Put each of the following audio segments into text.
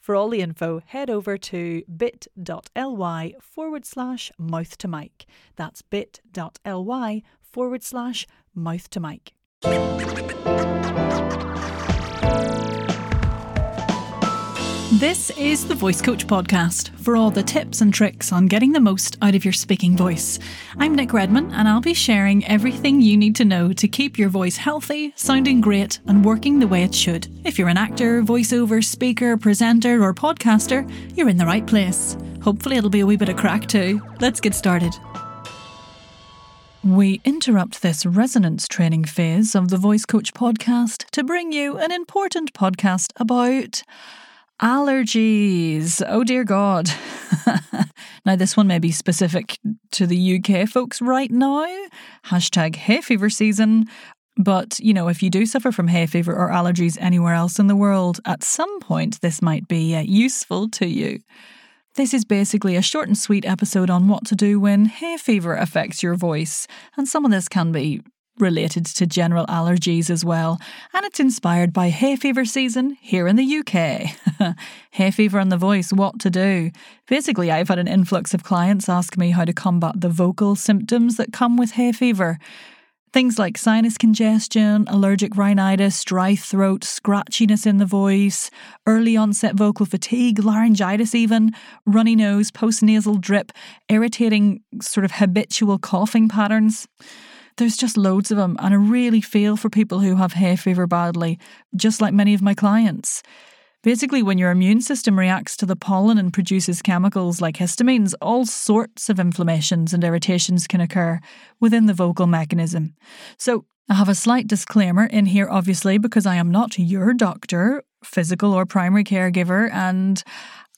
For all the info, head over to bit.ly forward slash mouth to mic. That's bit.ly forward slash mouth to mic. This is the Voice Coach Podcast for all the tips and tricks on getting the most out of your speaking voice. I'm Nic Redman, and I'll be sharing everything you need to know to keep your voice healthy, sounding great, and working the way it should. If you're an actor, voiceover, speaker, presenter, or podcaster, you're in the right place. Hopefully, it'll be a wee bit of crack too. Let's get started. We interrupt this resonance training phase of the Voice Coach podcast to bring you an important podcast about Allergies. Oh dear God. now, this one may be specific to the UK folks right now. Hashtag hay fever season. But, you know, if you do suffer from hay fever or allergies anywhere else in the world, at some point this might be uh, useful to you. This is basically a short and sweet episode on what to do when hay fever affects your voice, and some of this can be related to general allergies as well, and it's inspired by hay fever season here in the UK. hay fever and the voice, what to do. Basically, I've had an influx of clients ask me how to combat the vocal symptoms that come with hay fever. Things like sinus congestion, allergic rhinitis, dry throat, scratchiness in the voice, early onset vocal fatigue, laryngitis, even, runny nose, postnasal drip, irritating sort of habitual coughing patterns there's just loads of them, and I really feel for people who have hay fever badly, just like many of my clients. Basically, when your immune system reacts to the pollen and produces chemicals like histamines, all sorts of inflammations and irritations can occur within the vocal mechanism. So, I have a slight disclaimer in here, obviously, because I am not your doctor, physical or primary caregiver, and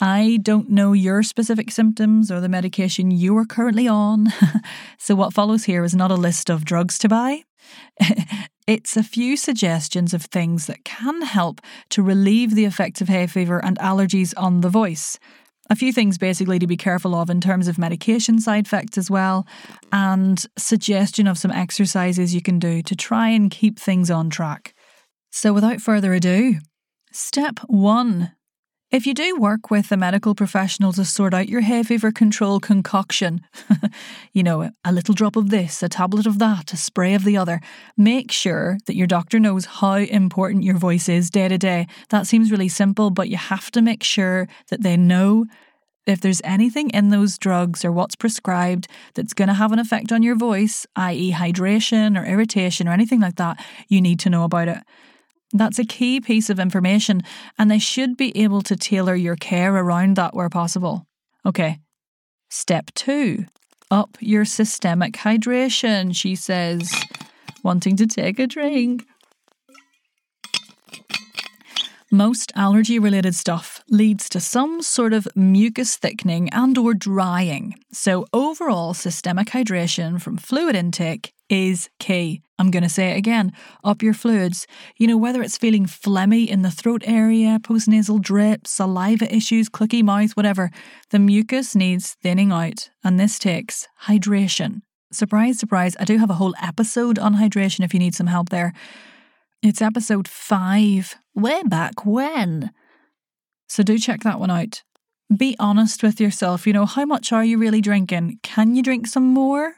I don't know your specific symptoms or the medication you are currently on. so, what follows here is not a list of drugs to buy. it's a few suggestions of things that can help to relieve the effects of hay fever and allergies on the voice. A few things basically to be careful of in terms of medication side effects as well, and suggestion of some exercises you can do to try and keep things on track. So, without further ado, step one if you do work with a medical professional to sort out your hay fever control concoction, you know, a little drop of this, a tablet of that, a spray of the other, make sure that your doctor knows how important your voice is day to day. That seems really simple, but you have to make sure that they know if there's anything in those drugs or what's prescribed that's going to have an effect on your voice, i.e., hydration or irritation or anything like that, you need to know about it. That's a key piece of information, and they should be able to tailor your care around that where possible. Okay, step two up your systemic hydration, she says, wanting to take a drink. Most allergy related stuff leads to some sort of mucus thickening and or drying. So overall systemic hydration from fluid intake is key. I'm going to say it again up your fluids. You know, whether it's feeling phlegmy in the throat area, postnasal drip, saliva issues, clicky mouth, whatever, the mucus needs thinning out, and this takes hydration. Surprise, surprise, I do have a whole episode on hydration if you need some help there. It's episode five, way back when. So do check that one out. Be honest with yourself. You know, how much are you really drinking? Can you drink some more?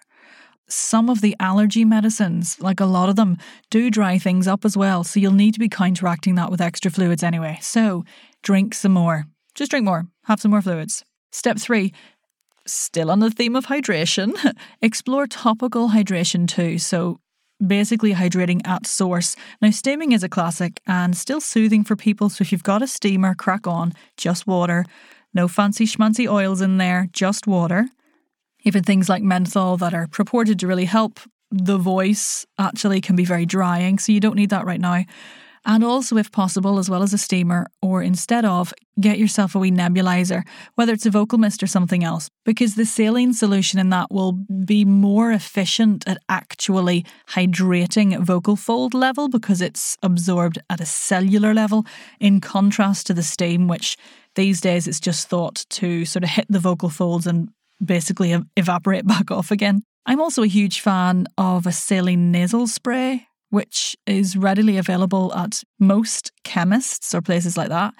Some of the allergy medicines, like a lot of them, do dry things up as well. So you'll need to be counteracting that with extra fluids anyway. So drink some more. Just drink more. Have some more fluids. Step three, still on the theme of hydration, explore topical hydration too. So basically hydrating at source. Now, steaming is a classic and still soothing for people, so if you've got a steamer, crack on, just water. No fancy schmancy oils in there, just water. Even things like menthol that are purported to really help the voice actually can be very drying, so you don't need that right now. And also, if possible, as well as a steamer, or instead of, get yourself a wee nebulizer, whether it's a vocal mist or something else, because the saline solution in that will be more efficient at actually hydrating vocal fold level because it's absorbed at a cellular level, in contrast to the steam, which these days it's just thought to sort of hit the vocal folds and basically evaporate back off again. I'm also a huge fan of a saline nasal spray which is readily available at most chemists or places like that,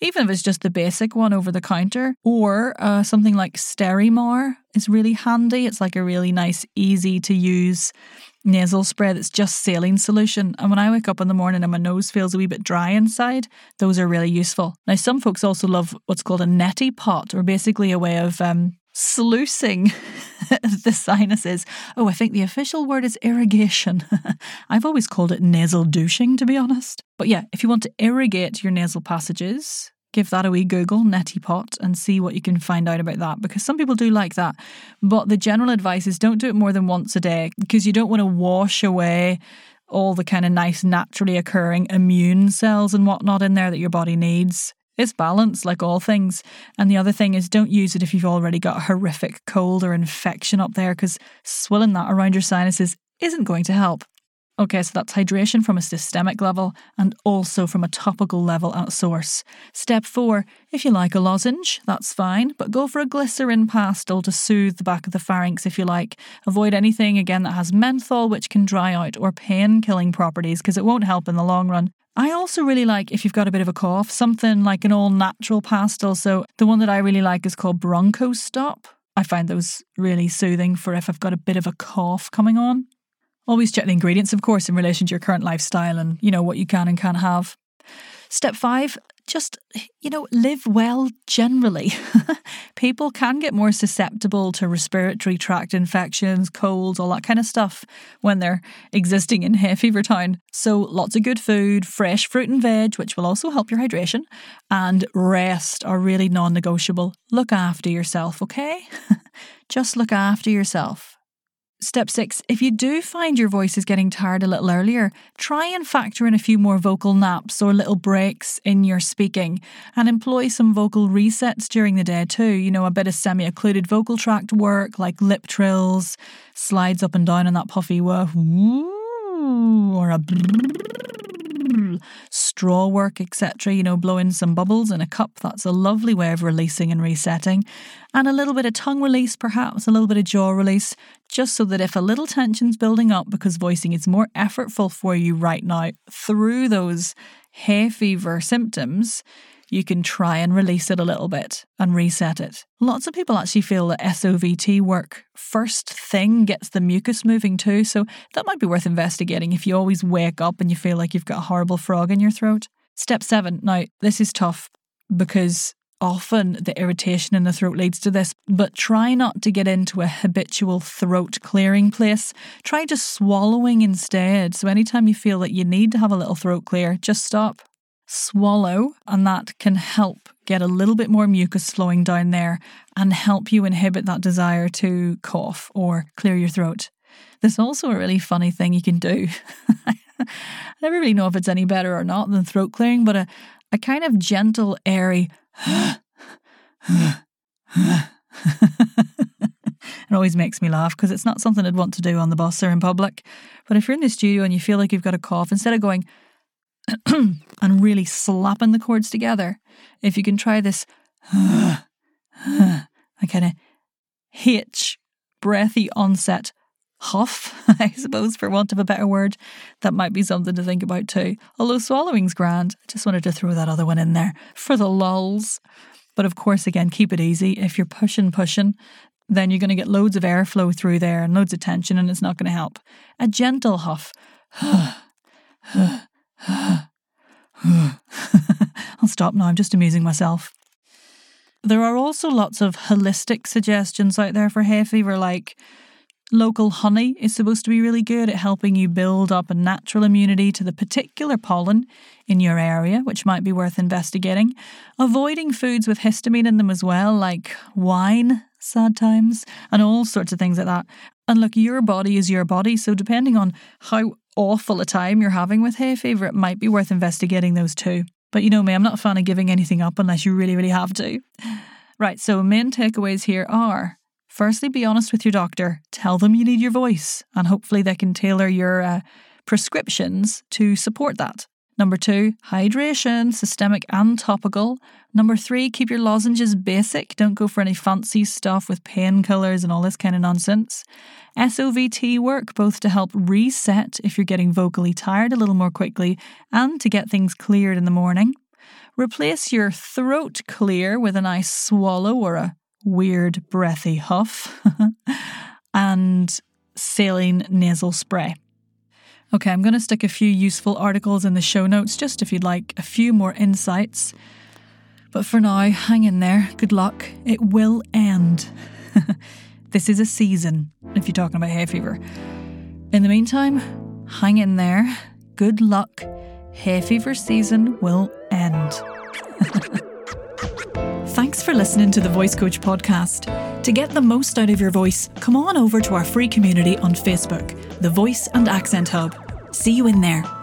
even if it's just the basic one over the counter. Or uh, something like Sterimar is really handy. It's like a really nice, easy to use nasal spray that's just saline solution. And when I wake up in the morning and my nose feels a wee bit dry inside, those are really useful. Now, some folks also love what's called a neti pot, or basically a way of um, sluicing the sinuses. Oh, I think the official word is irrigation. I've always called it nasal douching, to be honest. But yeah, if you want to irrigate your nasal passages, give that a wee Google, neti pot, and see what you can find out about that because some people do like that. But the general advice is don't do it more than once a day because you don't want to wash away all the kind of nice, naturally occurring immune cells and whatnot in there that your body needs. It's balance, like all things. And the other thing is, don't use it if you've already got a horrific cold or infection up there, because swilling that around your sinuses isn't going to help. Okay, so that's hydration from a systemic level and also from a topical level at source. Step four, if you like a lozenge, that's fine, but go for a glycerin pastille to soothe the back of the pharynx if you like. Avoid anything again that has menthol, which can dry out, or pain killing properties, because it won't help in the long run. I also really like if you've got a bit of a cough, something like an all natural pastille. So the one that I really like is called Bronchostop. I find those really soothing for if I've got a bit of a cough coming on. Always check the ingredients, of course, in relation to your current lifestyle and, you know, what you can and can't have. Step five, just, you know, live well generally. People can get more susceptible to respiratory tract infections, colds, all that kind of stuff when they're existing in hay fever town. So, lots of good food, fresh fruit and veg, which will also help your hydration, and rest are really non negotiable. Look after yourself, okay? just look after yourself. Step six, if you do find your voice is getting tired a little earlier, try and factor in a few more vocal naps or little breaks in your speaking and employ some vocal resets during the day too. You know, a bit of semi occluded vocal tract work like lip trills, slides up and down in that puffy woof, or a straw work, etc. You know, blowing some bubbles in a cup. That's a lovely way of releasing and resetting. And a little bit of tongue release, perhaps, a little bit of jaw release, just so that if a little tension's building up because voicing is more effortful for you right now through those hay fever symptoms, you can try and release it a little bit and reset it. Lots of people actually feel that SOVT work first thing gets the mucus moving too, so that might be worth investigating if you always wake up and you feel like you've got a horrible frog in your throat. Step seven. Now, this is tough because often the irritation in the throat leads to this, but try not to get into a habitual throat clearing place. Try just swallowing instead. So, anytime you feel that you need to have a little throat clear, just stop swallow, and that can help get a little bit more mucus flowing down there and help you inhibit that desire to cough or clear your throat. There's also a really funny thing you can do. I never really know if it's any better or not than throat clearing, but a, a kind of gentle, airy it always makes me laugh because it's not something I'd want to do on the bus or in public. But if you're in the studio and you feel like you've got a cough, instead of going, and really slapping the cords together. If you can try this, a kind of hitch, breathy onset huff, I suppose, for want of a better word, that might be something to think about too. Although swallowing's grand, I just wanted to throw that other one in there for the lulls. But of course, again, keep it easy. If you're pushing, pushing, then you're going to get loads of airflow through there and loads of tension, and it's not going to help. A gentle huff. I'll stop now, I'm just amusing myself. There are also lots of holistic suggestions out there for hay fever, like Local honey is supposed to be really good at helping you build up a natural immunity to the particular pollen in your area, which might be worth investigating. Avoiding foods with histamine in them as well, like wine, sad times, and all sorts of things like that. And look, your body is your body, so depending on how awful a time you're having with hay fever, it might be worth investigating those too. But you know me, I'm not a fan of giving anything up unless you really, really have to. Right, so main takeaways here are Firstly, be honest with your doctor. Tell them you need your voice, and hopefully they can tailor your uh, prescriptions to support that. Number two, hydration, systemic and topical. Number three, keep your lozenges basic. Don't go for any fancy stuff with painkillers and all this kind of nonsense. SOVT work, both to help reset if you're getting vocally tired a little more quickly and to get things cleared in the morning. Replace your throat clear with a nice swallow or a weird breathy huff, and saline nasal spray. Okay, I'm going to stick a few useful articles in the show notes just if you'd like a few more insights. But for now, hang in there. Good luck. It will end. this is a season, if you're talking about hay fever. In the meantime, hang in there. Good luck. Hay fever season will end. Thanks for listening to the Voice Coach podcast. To get the most out of your voice, come on over to our free community on Facebook, the Voice and Accent Hub. See you in there.